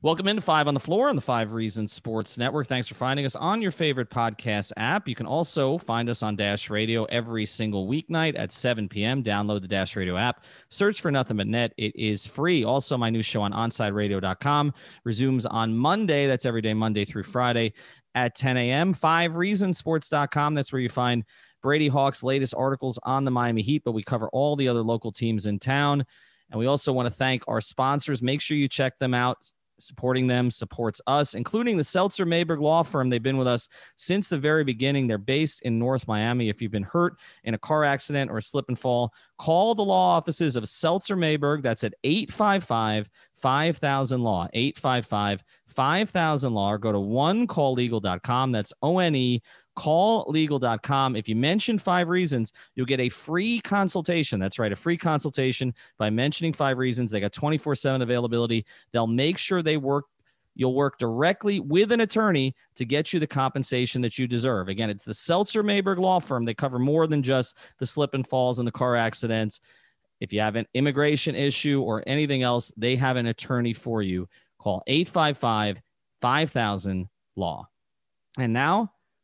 Welcome into Five on the Floor on the Five Reasons Sports Network. Thanks for finding us on your favorite podcast app. You can also find us on Dash Radio every single weeknight at 7 p.m. Download the Dash Radio app. Search for Nothing But Net. It is free. Also, my new show on OnSideRadio.com resumes on Monday. That's every day, Monday through Friday at 10 a.m. Five Reasonsports.com. That's where you find Brady Hawk's latest articles on the Miami Heat, but we cover all the other local teams in town. And we also want to thank our sponsors. Make sure you check them out supporting them supports us, including the Seltzer Mayberg Law Firm. They've been with us since the very beginning. They're based in North Miami. If you've been hurt in a car accident or a slip and fall, call the law offices of Seltzer Mayberg. That's at 855 5000 Law, 855 5000 Law, or go to onecalllegal.com. That's O N E calllegal.com. If you mention five reasons, you'll get a free consultation. That's right, a free consultation by mentioning five reasons. They got 24 7 availability. They'll make sure they work. You'll work directly with an attorney to get you the compensation that you deserve. Again, it's the Seltzer Mayberg Law Firm. They cover more than just the slip and falls and the car accidents. If you have an immigration issue or anything else, they have an attorney for you. Call 855 5000 Law. And now,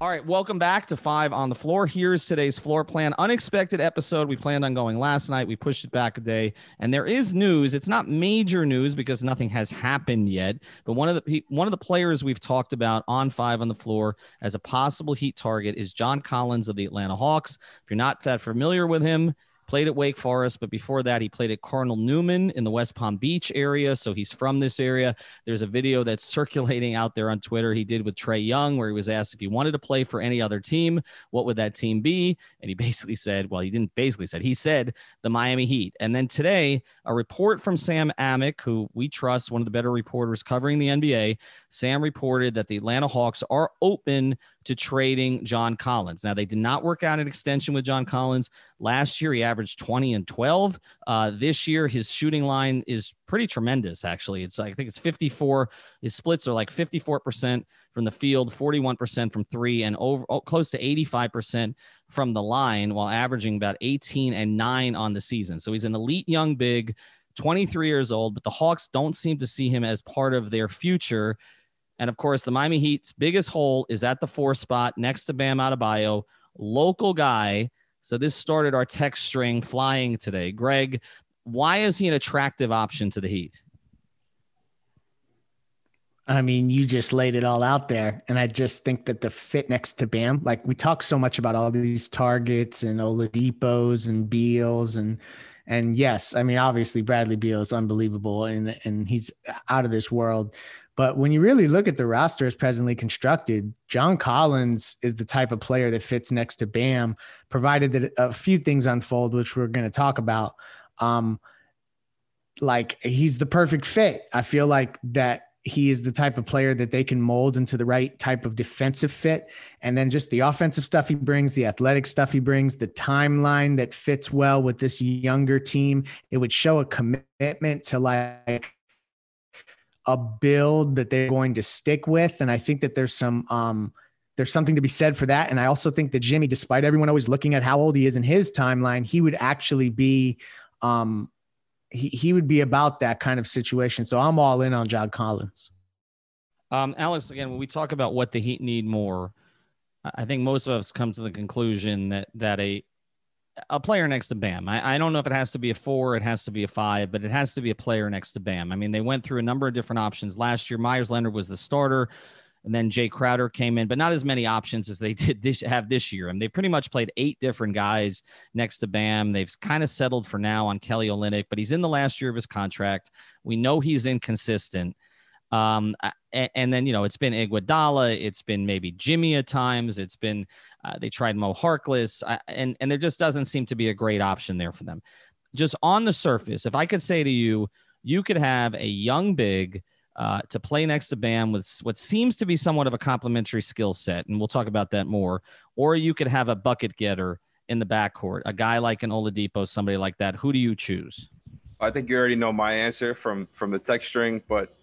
All right, welcome back to Five on the Floor. Here's today's floor plan. Unexpected episode. We planned on going last night. We pushed it back a day, and there is news. It's not major news because nothing has happened yet. But one of the one of the players we've talked about on Five on the Floor as a possible Heat target is John Collins of the Atlanta Hawks. If you're not that familiar with him, played at Wake Forest, but before that, he played at Cardinal Newman in the West Palm Beach area. So he's from this area. There's a video that's circulating out there on Twitter he did with Trae Young, where he was asked if he wanted to play for any other team, what would that team be? And he basically said, well, he didn't basically said, he said the Miami Heat. And then today, a report from Sam Amick, who we trust, one of the better reporters covering the NBA, Sam reported that the Atlanta Hawks are open to trading John Collins. Now, they did not work out an extension with John Collins. Last year, he averaged 20 and 12. Uh, this year, his shooting line is pretty tremendous, actually. It's, I think it's 54. His splits are like 54% from the field, 41% from three, and over oh, close to 85% from the line, while averaging about 18 and nine on the season. So he's an elite young big. 23 years old, but the Hawks don't seem to see him as part of their future. And of course, the Miami Heat's biggest hole is at the four spot next to Bam Adebayo, local guy. So this started our text string flying today. Greg, why is he an attractive option to the Heat? I mean, you just laid it all out there. And I just think that the fit next to Bam, like we talk so much about all these targets and Oladipos and Beals and and yes, I mean, obviously Bradley Beal is unbelievable and and he's out of this world. But when you really look at the roster as presently constructed, John Collins is the type of player that fits next to Bam, provided that a few things unfold, which we're going to talk about. Um, like he's the perfect fit. I feel like that he is the type of player that they can mold into the right type of defensive fit. And then just the offensive stuff he brings, the athletic stuff he brings, the timeline that fits well with this younger team. It would show a commitment to like a build that they're going to stick with. And I think that there's some, um, there's something to be said for that. And I also think that Jimmy, despite everyone always looking at how old he is in his timeline, he would actually be, um, he, he would be about that kind of situation. So I'm all in on John Collins. Um, Alex, again, when we talk about what the Heat need more, I think most of us come to the conclusion that that a a player next to Bam. I, I don't know if it has to be a four, it has to be a five, but it has to be a player next to Bam. I mean, they went through a number of different options last year. Meyers Leonard was the starter. And then Jae Crowder came in, but not as many options as they did this have this year. I And they pretty much played eight different guys next to Bam. They've kind of settled for now on Kelly Olynyk, but he's in the last year of his contract. We know he's inconsistent. Um, and, and, then you know it's been Iguodala, it's been maybe Jimmy at times, it's been uh, they tried Mo Harkless, uh, and and there just doesn't seem to be a great option there for them. Just on the surface, if I could say to you, you could have a young big uh, to play next to Bam with what seems to be somewhat of a complementary skill set, and we'll talk about that more. Or you could have a bucket getter in the backcourt, a guy like an Oladipo, somebody like that. Who do you choose? I think you already know my answer from from the text string, but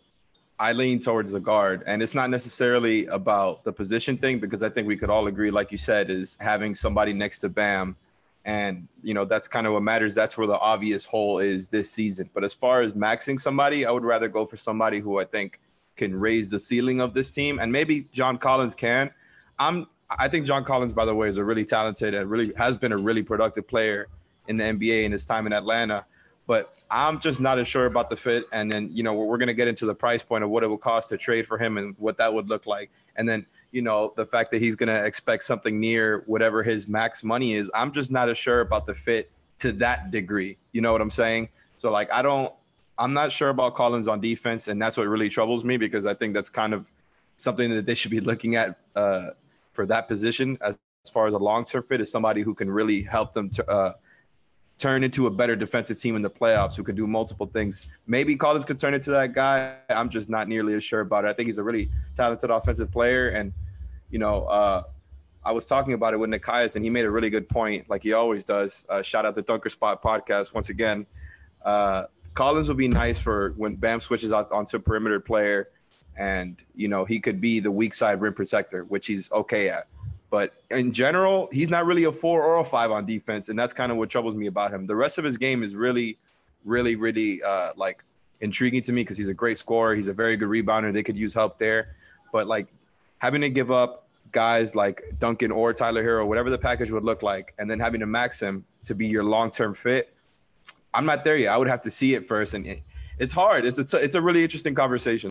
I lean towards the guard, and it's not necessarily about the position thing because I think we could all agree, like you said, is having somebody next to Bam, and you know that's kind of what matters. That's where the obvious hole is this season. But as far as maxing somebody, I would rather go for somebody who I think can raise the ceiling of this team, and maybe John Collins can. I'm I think John Collins, by the way, is a really talented and really has been a really productive player in the NBA in his time in Atlanta but I'm just not as sure about the fit. And then, you know, we're going to get into the price point of what it would cost to trade for him and what that would look like. And then, you know, the fact that he's going to expect something near whatever his max money is. I'm just not as sure about the fit to that degree. You know what I'm saying? So, like, I don't, I'm not sure about Collins on defense. And that's what really troubles me because I think that's kind of something that they should be looking at uh, for that position as, as far as a long term fit is somebody who can really help them to, uh, turn into a better defensive team in the playoffs who could do multiple things. Maybe Collins could turn into that guy. I'm just not nearly as sure about it. I think he's a really talented offensive player. And, you know, uh, I was talking about it with Nekias, and he made a really good point, like he always does. Uh, shout out the Dunker Spot podcast once again. Uh, Collins would be nice for when Bam switches out onto a perimeter player, and you know he could be the weak side rim protector, which he's okay at. But in general, he's not really a four or a five on defense, and that's kind of what troubles me about him. The rest of his game is really, really, really uh, like intriguing to me because he's a great scorer. He's a very good rebounder. They could use help there, but like having to give up guys like Duncan or Tyler Herro, whatever the package would look like, and then having to max him to be your long term fit. I'm not there yet. I would have to see it first, and it's hard. It's a, it's a really interesting conversation.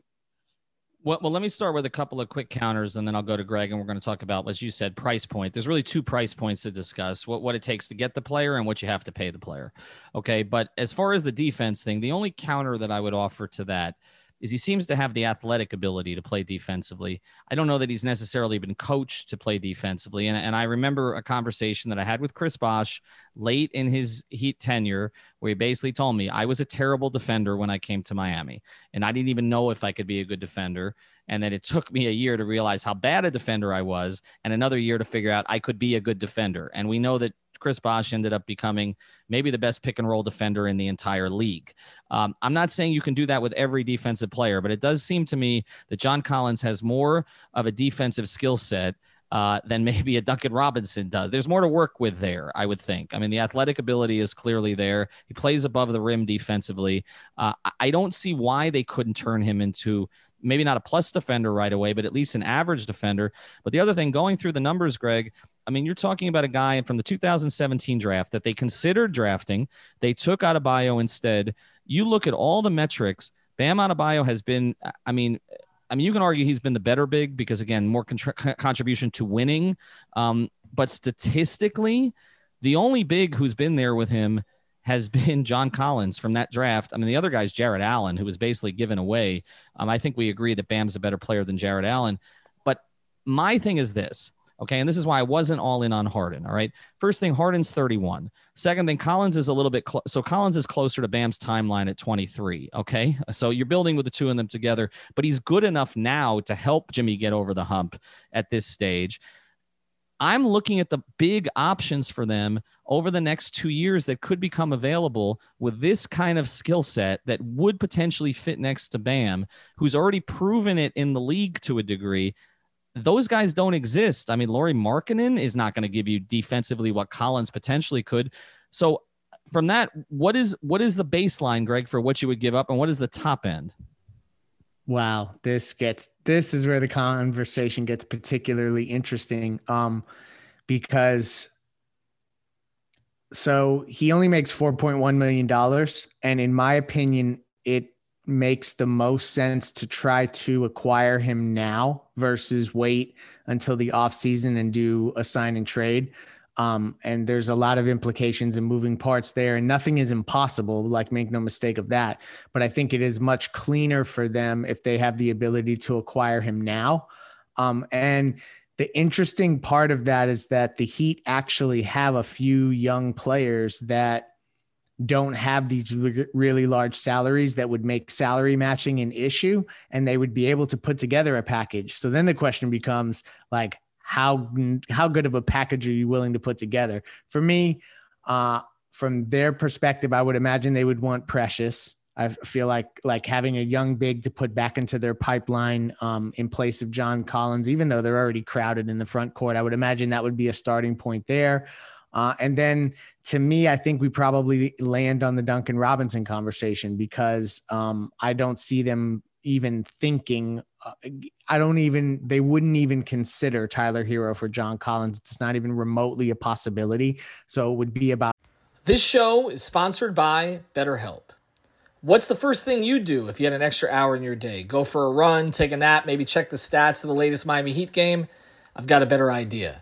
Well, well, let me start with a couple of quick counters, and then I'll go to Greg, and we're going to talk about, as you said, price point. There's really two price points to discuss: what what it takes to get the player and what you have to pay the player. Okay, but as far as the defense thing, the only counter that I would offer to that is he seems to have the athletic ability to play defensively. I don't know that he's necessarily been coached to play defensively. And, and I remember a conversation that I had with Chris Bosh late in his Heat tenure, where he basically told me I was a terrible defender when I came to Miami, and I didn't even know if I could be a good defender. And then it took me a year to realize how bad a defender I was, and another year to figure out I could be a good defender. And we know that Chris Bosh ended up becoming maybe the best pick and roll defender in the entire league. Um, I'm not saying you can do that with every defensive player, but it does seem to me that John Collins has more of a defensive skill set. Uh, than maybe a Duncan Robinson does. There's more to work with there, I would think. I mean, the athletic ability is clearly there. He plays above the rim defensively. Uh, I don't see why they couldn't turn him into maybe not a plus defender right away, but at least an average defender. But the other thing, going through the numbers, Greg, I mean, you're talking about a guy from the 2017 draft that they considered drafting. They took Adebayo instead. You look at all the metrics. Bam Adebayo has been, I mean, I mean, you can argue he's been the better big because again, more contra- contribution to winning. Um, but statistically, the only big who's been there with him has been John Collins from that draft. I mean, the other guy's Jarrett Allen, who was basically given away. Um, I think we agree that Bam's a better player than Jarrett Allen. But my thing is this Okay. And this is why I wasn't all in on Harden. All right. First thing, Harden's 31. Second thing, Collins is a little bit close. So Collins is closer to Bam's timeline at 23. Okay. So you're building with the two of them together, but he's good enough now to help Jimmy get over the hump at this stage. I'm looking at the big options for them over the next two years that could become available with this kind of skill set that would potentially fit next to Bam, who's already proven it in the league to a degree those guys don't exist. I mean, Lauri Markkanen is not going to give you defensively what Collins potentially could. So from that, what is what is the baseline, Greg, for what you would give up, and what is the top end? Wow, this gets this is where the conversation gets particularly interesting. Um, because so he only makes four point one million dollars, and in my opinion, it makes the most sense to try to acquire him now versus wait until the offseason and do a sign and trade. Um, and there's a lot of implications and moving parts there, and nothing is impossible. Like, make no mistake of that. But I think it is much cleaner for them if they have the ability to acquire him now. Um, and the interesting part of that is that the Heat actually have a few young players that don't have these really large salaries that would make salary matching an issue and they would be able to put together a package. So then the question becomes like how how good of a package are you willing to put together? For me, uh, from their perspective, I would imagine they would want Precious. I feel like like having a young big to put back into their pipeline um, in place of John Collins, even though they're already crowded in the front court. I would imagine that would be a starting point there. Uh, and then to me, I think we probably land on the Duncan Robinson conversation because um, I don't see them even thinking. Uh, I don't even, they wouldn't even consider Tyler Herro for John Collins. It's not even remotely a possibility. So it would be about. This show is sponsored by BetterHelp. What's the first thing you do if you had an extra hour in your day? Go for a run, take a nap, maybe check the stats of the latest Miami Heat game? I've got a better idea.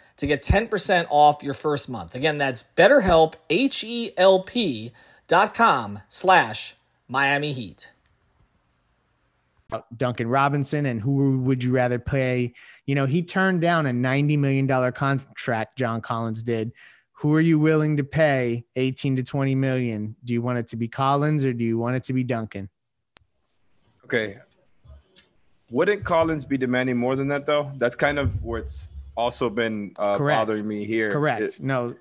to get 10% off your first month. Again, that's betterhelp, H-E-L-P dot com slash Miami Heat. Duncan Robinson and who would you rather play? You know, he turned down a $90 million contract, John Collins did. Who are you willing to pay 18 to 20 million? Do you want it to be Collins or do you want it to be Duncan? Okay. Wouldn't Collins be demanding more than that though? That's kind of where it's also been uh, bothering me here. Correct. It, no,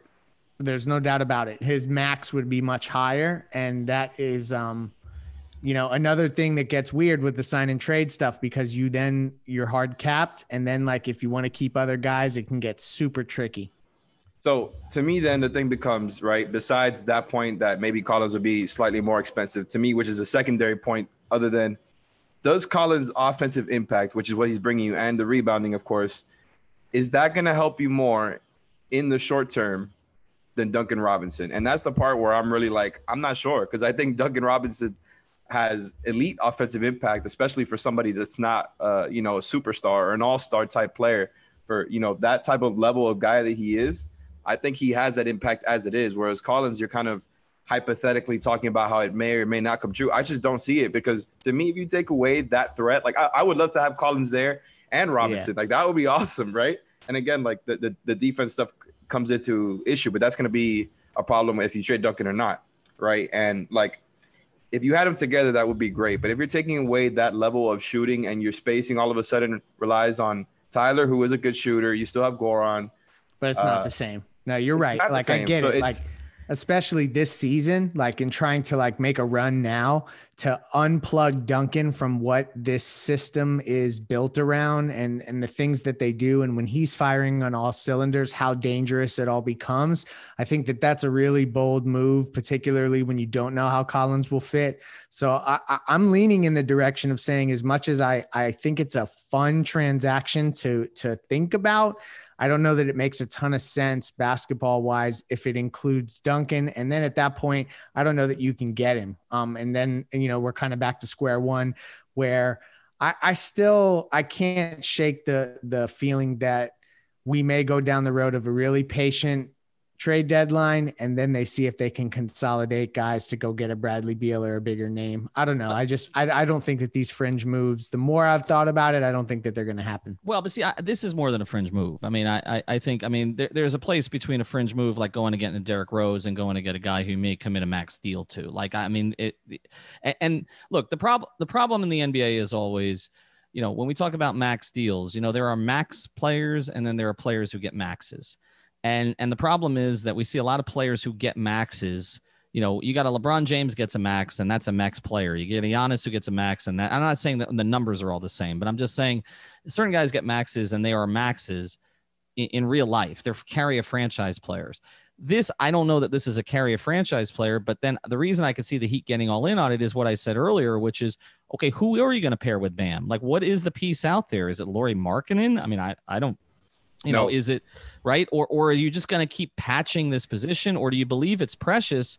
there's no doubt about it. His max would be much higher, and that is, um, you know, another thing that gets weird with the sign and trade stuff because you then you're hard capped, and then like if you want to keep other guys, it can get super tricky. So to me, then the thing becomes right. Besides that point, that maybe Collins would be slightly more expensive to me, which is a secondary point. Other than does Collins' offensive impact, which is what he's bringing you, and the rebounding, of course, is that going to help you more in the short term than Duncan Robinson? And that's the part where I'm really like, I'm not sure because I think Duncan Robinson has elite offensive impact, especially for somebody that's not, uh, you know, a superstar or an all-star type player. For you know that type of level of guy that he is, I think he has that impact as it is. Whereas Collins, you're kind of hypothetically talking about how it may or may not come true. I just don't see it because to me, if you take away that threat, like I, I would love to have Collins there and Robinson. Yeah. Like that would be awesome, right? And again, like the, the, the defense stuff comes into issue, but that's going to be a problem if you trade Duncan or not, right? And like if you had them together, that would be great. But if you're taking away that level of shooting and your spacing all of a sudden relies on Tyler, who is a good shooter, you still have Goran, but it's uh, not the same. No, you're right. Like I get so it. Like especially this season, like in trying to like make a run now to unplug Duncan from what this system is built around and and the things that they do and when he's firing on all cylinders how dangerous it all becomes i think that that's a really bold move particularly when you don't know how collins will fit so I, i'm leaning in the direction of saying as much as i i think it's a fun transaction to to think about I don't know that it makes a ton of sense basketball wise if it includes Duncan. And then at that point, I don't know that you can get him. Um, and then, you know, we're kind of back to square one where I, I still, I can't shake the, the feeling that we may go down the road of a really patient trade deadline and then they see if they can consolidate guys to go get a Bradley Beal or a bigger name. I don't know. I just I, I don't think that these fringe moves. The more I've thought about it, I don't think that they're going to happen. Well, but see, I, this is more than a fringe move. I mean, I I, I think I mean there, there's a place between a fringe move like going to get a Derrick Rose and going to get a guy who may commit a max deal to. Like I mean it, and, and look the problem the problem in the NBA is always you know when we talk about max deals you know there are max players and then there are players who get maxes and and the problem is that we see a lot of players who get maxes. You know, you got a LeBron James gets a max, and that's a max player. You get a Giannis who gets a max, and that, I'm not saying that the numbers are all the same, but I'm just saying certain guys get maxes, and they are maxes in, in real life. They're carry a franchise players. This I don't know that this is a carry a franchise player, but then the reason I could see the Heat getting all in on it is what I said earlier, which is okay. Who are you going to pair with Bam? Like, what is the piece out there? Is it Lauri Markkanen? I mean, I I don't you no. know, is it right? Or or are you just going to keep patching this position, or do you believe it's precious?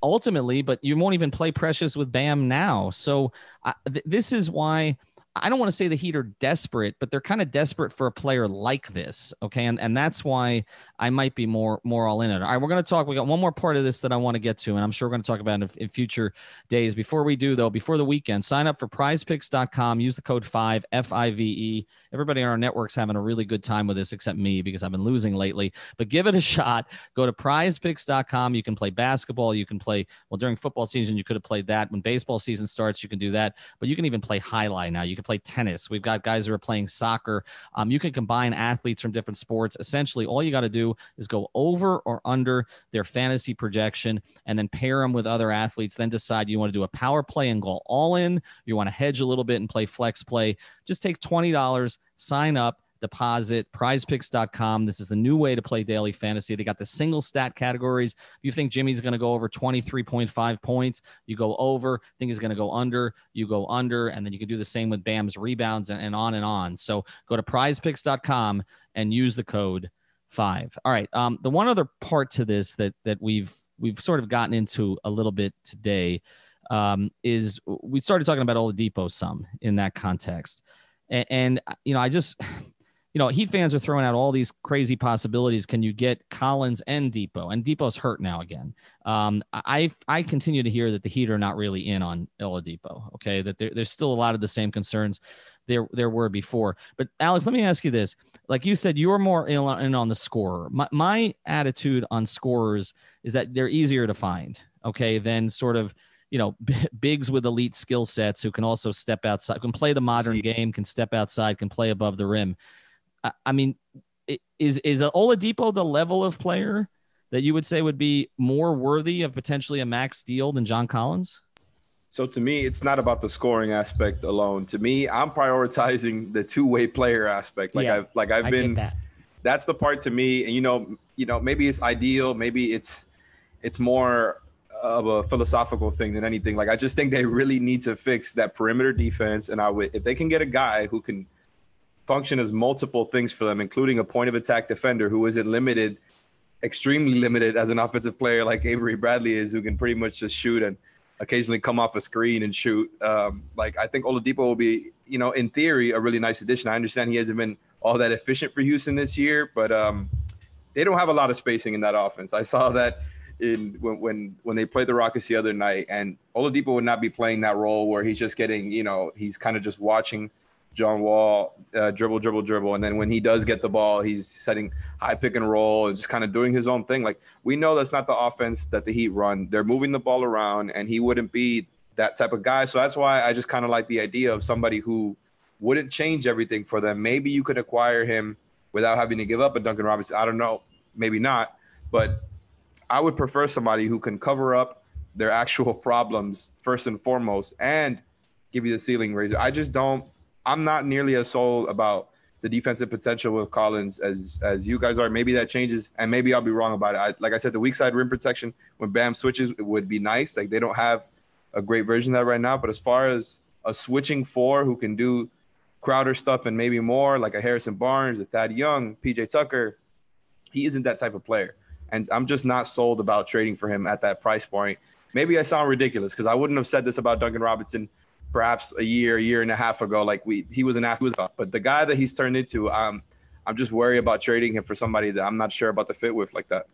Ultimately, but you won't even play Precious with Bam now. So uh, th- this is why I don't want to say the Heat are desperate, but they're kind of desperate for a player like this. Okay. And, and that's why I might be more, more all in it. All right. We're going to talk. We got one more part of this that I want to get to, and I'm sure we're going to talk about in, in future days. Before we do, though, before the weekend, sign up for prizepicks.com. Use the code 5 F I V E. Everybody on our network's having a really good time with this, except me because I've been losing lately. But give it a shot. Go to prizepicks.com. You can play basketball. You can play, well, during football season, you could have played that. When baseball season starts, you can do that. But you can even play highlight now. You can play tennis. We've got guys who are playing soccer. Um, you can combine athletes from different sports. Essentially, all you got to do is go over or under their fantasy projection and then pair them with other athletes. Then decide you want to do a power play and go all in. You want to hedge a little bit and play flex play. Just take $20, sign up deposit, prizepicks.com. This is the new way to play daily fantasy. They got the single stat categories. If you think Jimmy's going to go over 23.5 points, you go over. Think he's going to go under, you go under. And then you can do the same with Bam's rebounds and, and on and on. So go to prizepicks.com and use the code five. All right. Um, the one other part to this that that we've we've sort of gotten into a little bit today um, is we started talking about Oladipo some in that context. And, and, you know, I just you know, Heat fans are throwing out all these crazy possibilities. Can you get Collins and Dipo? And Dipo's hurt now again. Um, I I continue to hear that the Heat are not really in on Oladipo. Okay, that there, there's still a lot of the same concerns there there were before. But Alex, let me ask you this: like you said, you're more in on the scorer. My, my attitude on scorers is that they're easier to find. Okay, than sort of you know, bigs with elite skill sets who can also step outside, can play the modern game, can step outside, can play above the rim. I mean, is is Oladipo the level of player that you would say would be more worthy of potentially a max deal than John Collins? So to me, it's not about the scoring aspect alone. To me, I'm prioritizing the two-way player aspect. Like yeah, I've like I've been that. that's the part to me. And you know, you know, maybe it's ideal, maybe it's it's more of a philosophical thing than anything. Like I just think they really need to fix that perimeter defense. And I would if they can get a guy who can function as multiple things for them, including a point of attack defender who isn't limited, extremely limited as an offensive player like Avery Bradley is, who can pretty much just shoot and occasionally come off a screen and shoot. Um, like I think Oladipo will be, you know, in theory, a really nice addition. I understand he hasn't been all that efficient for Houston this year, but um, they don't have a lot of spacing in that offense. I saw that in when when when they played the Rockets the other night, and Oladipo would not be playing that role where he's just getting, you know, he's kind of just watching John Wall uh, dribble, dribble, dribble, and then when he does get the ball, he's setting high pick and roll and just kind of doing his own thing. Like we know that's not the offense that the Heat run. They're moving the ball around, and he wouldn't be that type of guy. So that's why I just kind of like the idea of somebody who wouldn't change everything for them. Maybe you could acquire him without having to give up a Duncan Robinson. I don't know, maybe not, but I would prefer somebody who can cover up their actual problems first and foremost and give you the ceiling raiser. I just don't I'm not nearly as sold about the defensive potential with Collins as as you guys are. Maybe that changes, and maybe I'll be wrong about it. I, like I said, the weak side rim protection when Bam switches it would be nice. Like they don't have a great version of that right now. But as far as a switching four who can do Crowder stuff and maybe more, like a Harrison Barnes, a Thad Young, PJ Tucker, he isn't that type of player. And I'm just not sold about trading for him at that price point. Maybe I sound ridiculous because I wouldn't have said this about Duncan Robinson perhaps a year, year and a half ago. Like we, he was an athlete, but the guy that he's turned into, um, I'm just worried about trading him for somebody that I'm not sure about the fit with like that.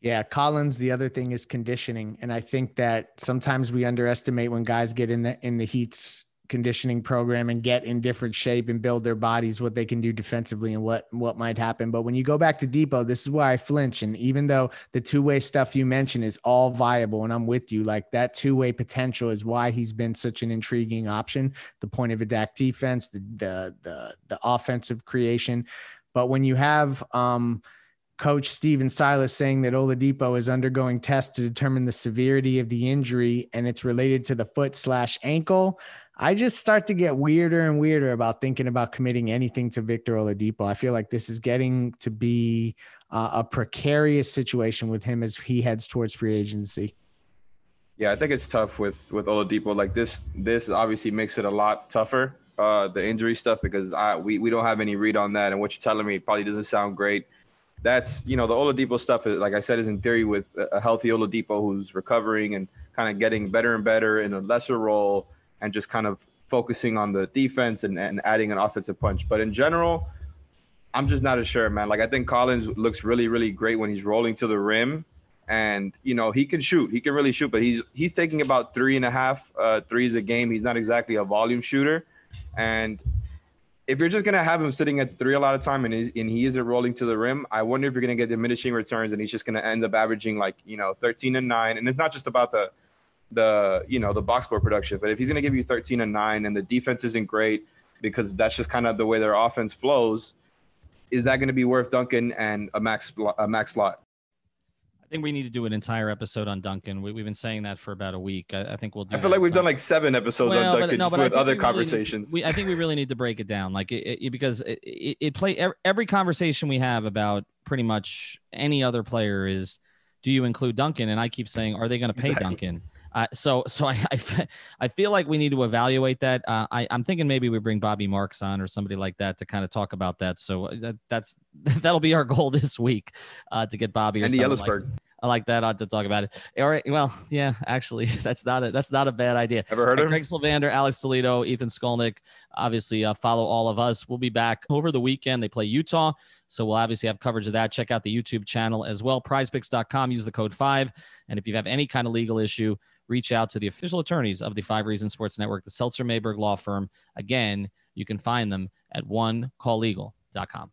Yeah, Collins. The other thing is conditioning, and I think that sometimes we underestimate when guys get in the in the heats conditioning program and get in different shape and build their bodies what they can do defensively and what what might happen. But when you go back to Dipo this is why I flinch. And even though the two-way stuff you mentioned is all viable and I'm with you like that two-way potential is why he's been such an intriguing option. The point of attack defense the the the, the offensive creation. But when you have um Coach Stephen Silas saying that Oladipo is undergoing tests to determine the severity of the injury and it's related to the foot slash ankle. I just start to get weirder and weirder about thinking about committing anything to Victor Oladipo. I feel like this is getting to be uh, a precarious situation with him as he heads towards free agency. Yeah, I think it's tough with with Oladipo. Like this, this obviously makes it a lot tougher. Uh, the injury stuff because I we, we don't have any read on that, and what you're telling me probably doesn't sound great. That's you know the Oladipo stuff is like I said is in theory with a healthy Oladipo who's recovering and kind of getting better and better in a lesser role and just kind of focusing on the defense and, and adding an offensive punch. But in general, I'm just not as sure, man. Like I think Collins looks really, really great when he's rolling to the rim, and you know he can shoot. He can really shoot, but he's he's taking about three and a half uh, threes a game. He's not exactly a volume shooter, and if you're just gonna have him sitting at three a lot of time and, and he isn't rolling to the rim, I wonder if you're gonna get diminishing returns and he's just gonna end up averaging like you know 13 and nine. And it's not just about the the you know the box score production. But if he's going to give you 13 and nine, and the defense isn't great because that's just kind of the way their offense flows, is that going to be worth Duncan and a max a max slot? I think we need to do an entire episode on Duncan. We, have been saying that for about a week. I, I think we'll do. I feel like we've done like seven episodes well, on Duncan but, no, with other conversations. We, I think we really need to break it down, like it, it, because it, it, it play every conversation we have about pretty much any other player is, do you include Duncan? And I keep saying, are they going to pay exactly. Duncan? Uh, so so I, I, I feel like we need to evaluate that. Uh, I, I'm thinking maybe we bring Bobby Marks on or somebody like that to kind of talk about that. So uh, that, that's that'll be our goal this week uh, to get Bobby or Andy Elisburg. Like, I like that. On to talk about it. All right. Well, yeah, actually, that's not a that's not a bad idea. Ever heard of Greg Sylvander, Alex Toledo, Ethan Skolnick. Obviously, uh, follow all of us. We'll be back over the weekend. They play Utah, so we'll obviously have coverage of that. Check out the YouTube channel as well. PrizePicks.com. Use the code five, and if you have any kind of legal issue reach out to the official attorneys of the Five Reasons Sports Network, the Seltzer Mayberg Law Firm. Again, you can find them at onecalllegal.com.